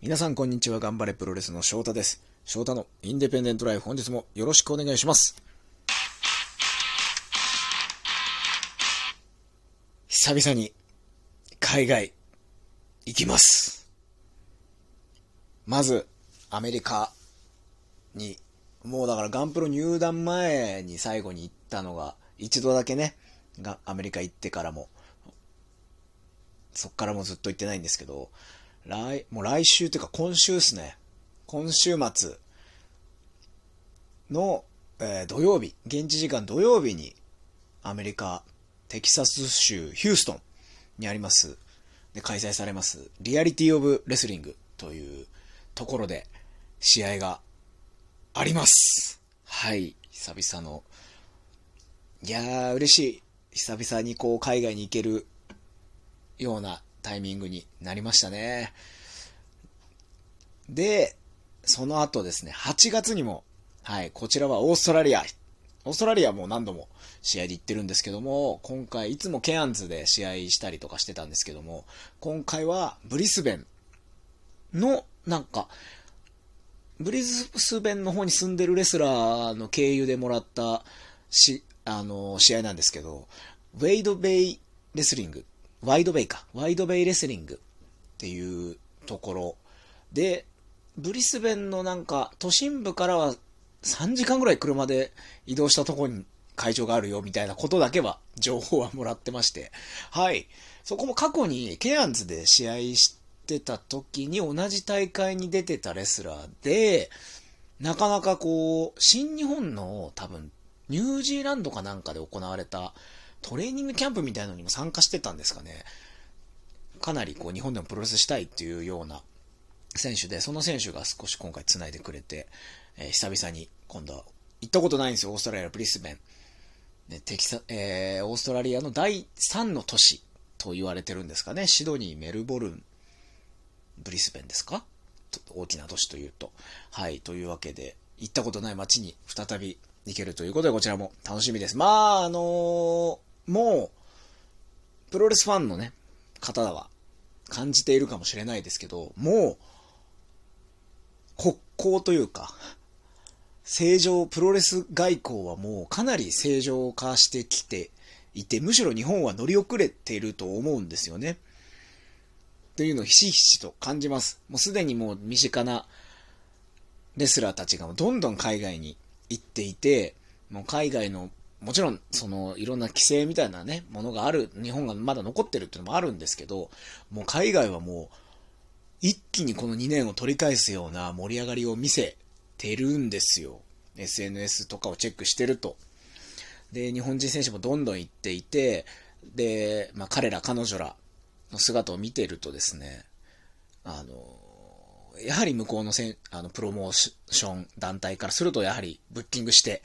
皆さんこんにちは、頑張れプロレスの翔太です。翔太のインデペンデントライフ、本日もよろしくお願いします。久々に海外行きます。まず、アメリカに、もうだからガンプロ入団前に最後に行ったのが、一度だけね、アメリカ行ってからも、そっからもずっと行ってないんですけど、来、もう来週っていうか今週ですね。今週末の、えー土曜日、現地時間土曜日に、アメリカ、テキサス州ヒューストンにあります、で開催されます、リアリティオブレスリングというところで、試合があります。はい、久々の、いやー、嬉しい。久々にこう、海外に行けるようなタイミングになりましたね。で、その後ですね、8月にも、はい、こちらはオーストラリア。オーストラリアも何度も試合で行ってるんですけども、今回いつもケアンズで試合したりとかしてたんですけども、今回はブリスベンの、なんか、ブリスベンの方に住んでるレスラーの経由でもらったし、あの、試合なんですけど、ウェイドベイレスリング、ワイドベイか、ワイドベイレスリングっていうところで、ブリスベンのなんか、都心部からは3時間ぐらい車で移動したところに会場があるよみたいなことだけは、情報はもらってまして、はい。そこも過去にケアンズで試合してた時に同じ大会に出てたレスラーで、なかなかこう、新日本の多分、ニュージーランドかなんかで行われたトレーニングキャンプみたいなのにも参加してたんですかね。かなりこう日本でもプロレスしたいっていうような選手で、その選手が少し今回繋いでくれて、えー久々に今度は行ったことないんですよ、オーストラリアの、ブリスベン。ね、テキサ、えー、オーストラリアの第3の都市と言われてるんですかね。シドニー、メルボルン、ブリスベンですか？大きな都市というと。はい、というわけで、行ったことない街に再び行けるということで、こちらも楽しみです。まあ、あのーもう、プロレスファンのね、方は感じているかもしれないですけど、もう、国交というか、正常、プロレス外交はもうかなり正常化してきていて、むしろ日本は乗り遅れていると思うんですよね。というのをひしひしと感じます。もうすでにもう身近なレスラーたちがどんどん海外に行っていて、もう海外の、もちろん、その、いろんな規制みたいなね、ものがある、日本がまだ残ってるっていうのもあるんですけど、もう海外はもう、一気にこの2年を取り返すような盛り上がりを見せてるんですよ。SNS とかをチェックしてると。で、日本人選手もどんどん行っていて、で、まあ彼ら、彼女らの姿を見てるとですね、あの、やはり向こうのせんあのプロモーション団体からすると、やはりブッキングして、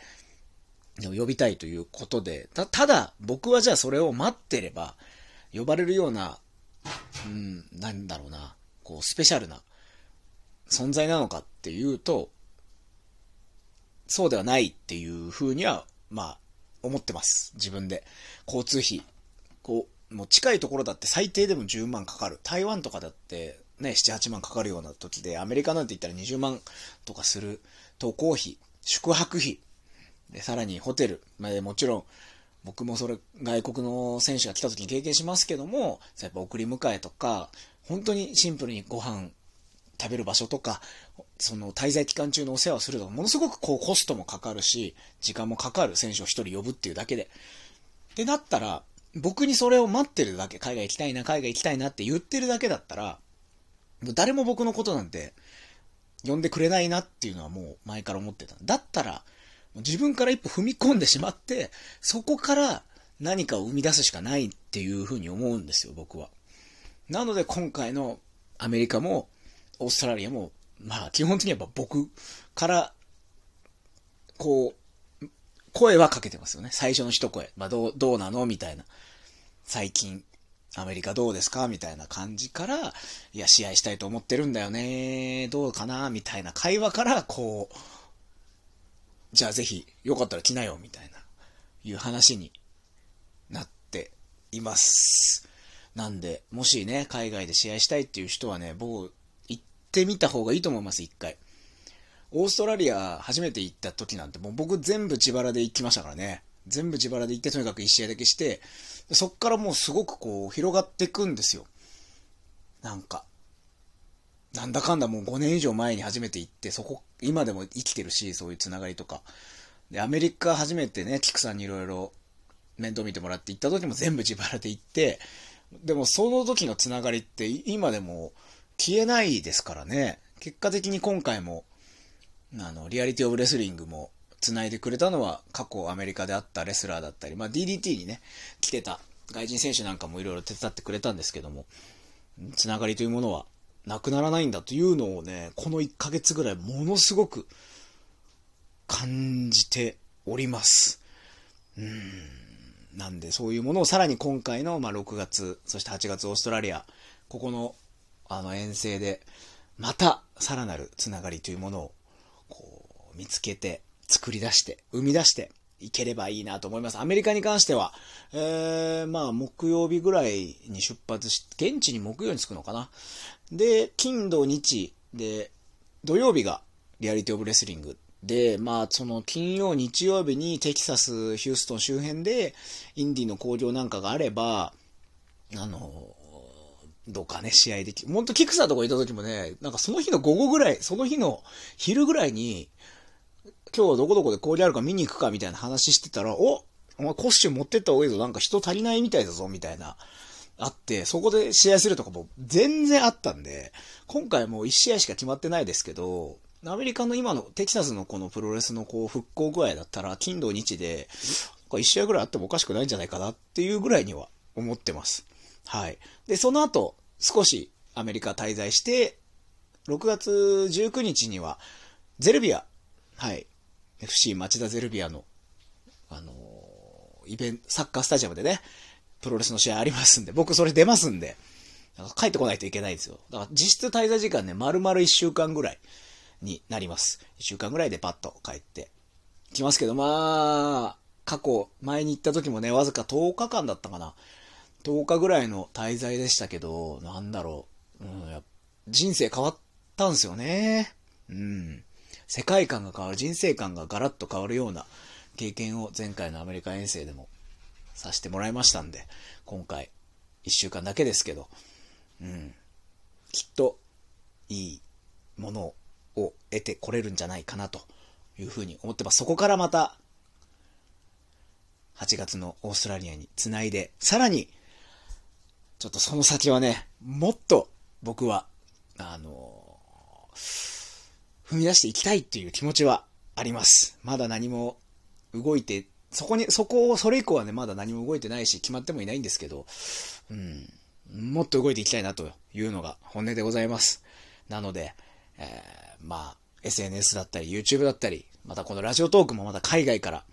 呼びたいということで、たただ、僕はじゃあそれを待ってれば、呼ばれるような、うん、なんだろうな、こう、スペシャルな存在なのかっていうと、そうではないっていうふうには、まあ、思ってます。自分で。交通費。こう、もう近いところだって最低でも10万かかる。台湾とかだってね、7、8万かかるような時で、アメリカなんて言ったら20万とかする渡航費、宿泊費、で、さらにホテル。まあ、もちろん、僕もそれ、外国の選手が来た時に経験しますけども、やっぱ送り迎えとか、本当にシンプルにご飯食べる場所とか、その滞在期間中のお世話をするとか、ものすごくこうコストもかかるし、時間もかかる選手を一人呼ぶっていうだけで。ってなったら、僕にそれを待ってるだけ、海外行きたいな、海外行きたいなって言ってるだけだったら、誰も僕のことなんて呼んでくれないなっていうのはもう前から思ってた。だったら、自分から一歩踏み込んでしまって、そこから何かを生み出すしかないっていうふうに思うんですよ、僕は。なので今回のアメリカもオーストラリアも、まあ基本的にやっぱ僕から、こう、声はかけてますよね。最初の一声。まあどう、どうなのみたいな。最近、アメリカどうですか？みたいな感じから、いや、試合したいと思ってるんだよね。どうかな？みたいな会話から、こう、じゃあぜひ、よかったら来なよ、みたいな、いう話になっています。なんで、もしね、海外で試合したいっていう人はね、僕、いってみた方がいいと思います、一回。オーストラリア初めて行った時なんてもう僕全部自腹で行きましたからね。全部自腹で行ってとにかく1試合だけして、そっからもうすごくこう広がっていくんですよ。なんか。なんだかんだもう5年以上前に初めて行って、そこ、今でも生きてるし、そういうつながりとか。で、アメリカ初めてね、キクさんにいろいろ面倒見てもらって行った時も全部自腹で行って、でもその時のつながりって今でも消えないですからね。結果的に今回も、あの、リアリティオブレスリングも繋いでくれたのは過去アメリカであったレスラーだったり、まあ DDT にね、来てた外人選手なんかもいろいろ手伝ってくれたんですけども、つながりというものはなくならないんだというのをね、この1ヶ月ぐらいものすごく感じております。うん。なんで、そういうものをさらに今回の、まあ、6月、そして8月オーストラリア、ここの、あの、遠征で、また、さらなるつながりというものを、こう、見つけて、作り出して、生み出して、いければいいなと思います。アメリカに関しては、えー、まあ、木曜日ぐらいに出発し、現地に木曜に着くのかな。で、金土日で、土曜日がリアリティオブレスリングで、まあ、その金曜、日曜日にテキサス、ヒューストン周辺で、インディの工場なんかがあれば、あの、どうかね、試合でき、ほんとキクサーとかいた時もね、なんかその日の午後ぐらい、その日の昼ぐらいに、今日はどこどこで氷あるか見に行くかみたいな話してたら、おお前コスチューム持ってった方がいいぞ、なんか人足りないみたいだぞ、みたいな、あって、そこで試合するとかも全然あったんで、今回もう1試合しか決まってないですけど、アメリカの今のテキサスのこのプロレスのこう復興具合だったら、金土日で、1試合ぐらいあってもおかしくないんじゃないかなっていうぐらいには思ってます。はい。で、その後、少しアメリカ滞在して、6月19日には、ゼルビア、はい。FC 町田ゼルビアの、あのー、イベント、サッカースタジアムでね、プロレスの試合ありますんで、僕それ出ますんで、帰ってこないといけないんですよ。だから実質滞在時間ね、丸々1週間ぐらいになります。1週間ぐらいでパッと帰ってきますけど、まあ、過去、前に行った時もね、わずか10日間だったかな。10日ぐらいの滞在でしたけど、なんだろう。うん、や人生変わったんですよね。うん。世界観が変わる、人生観がガラッと変わるような経験を前回のアメリカ遠征でもさせてもらいましたんで、今回、1週間だけですけど、うん。きっと、いいものを得てこれるんじゃないかなというふうに思ってます。そこからまた、8月のオーストラリアにつないで、さらに、ちょっとその先はね、もっと僕は、あの踏み出していきたいっていう気持ちはあります。まだ何も動いて、そこに、そこを、それ以降はね、まだ何も動いてないし、決まってもいないんですけど、うん、もっと動いていきたいなというのが本音でございます。なので、えー、まあ、SNS だったり、YouTube だったり、またこのラジオトークもまた海外から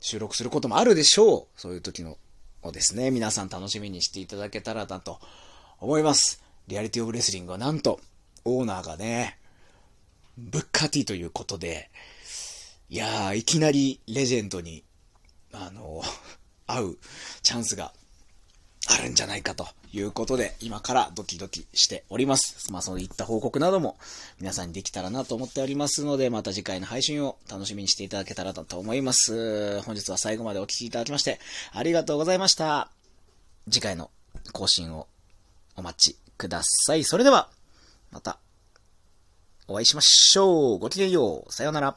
収録することもあるでしょう。そういう時のをですね、皆さん楽しみにしていただけたらなと思います。リアリティオブレスリングはなんと、オーナーがね、ブッカティということで、いやー、いきなりレジェンドに、あの、会うチャンスがあるんじゃないかということで、今からドキドキしております。まあそういった報告なども皆さんにできたらなと思っておりますので、また次回の配信を楽しみにしていただけたらと思います。本日は最後までお聴きいただきましてありがとうございました。次回の更新をお待ちください。それでは、またお会いしましょう。ごきげんよう。さようなら。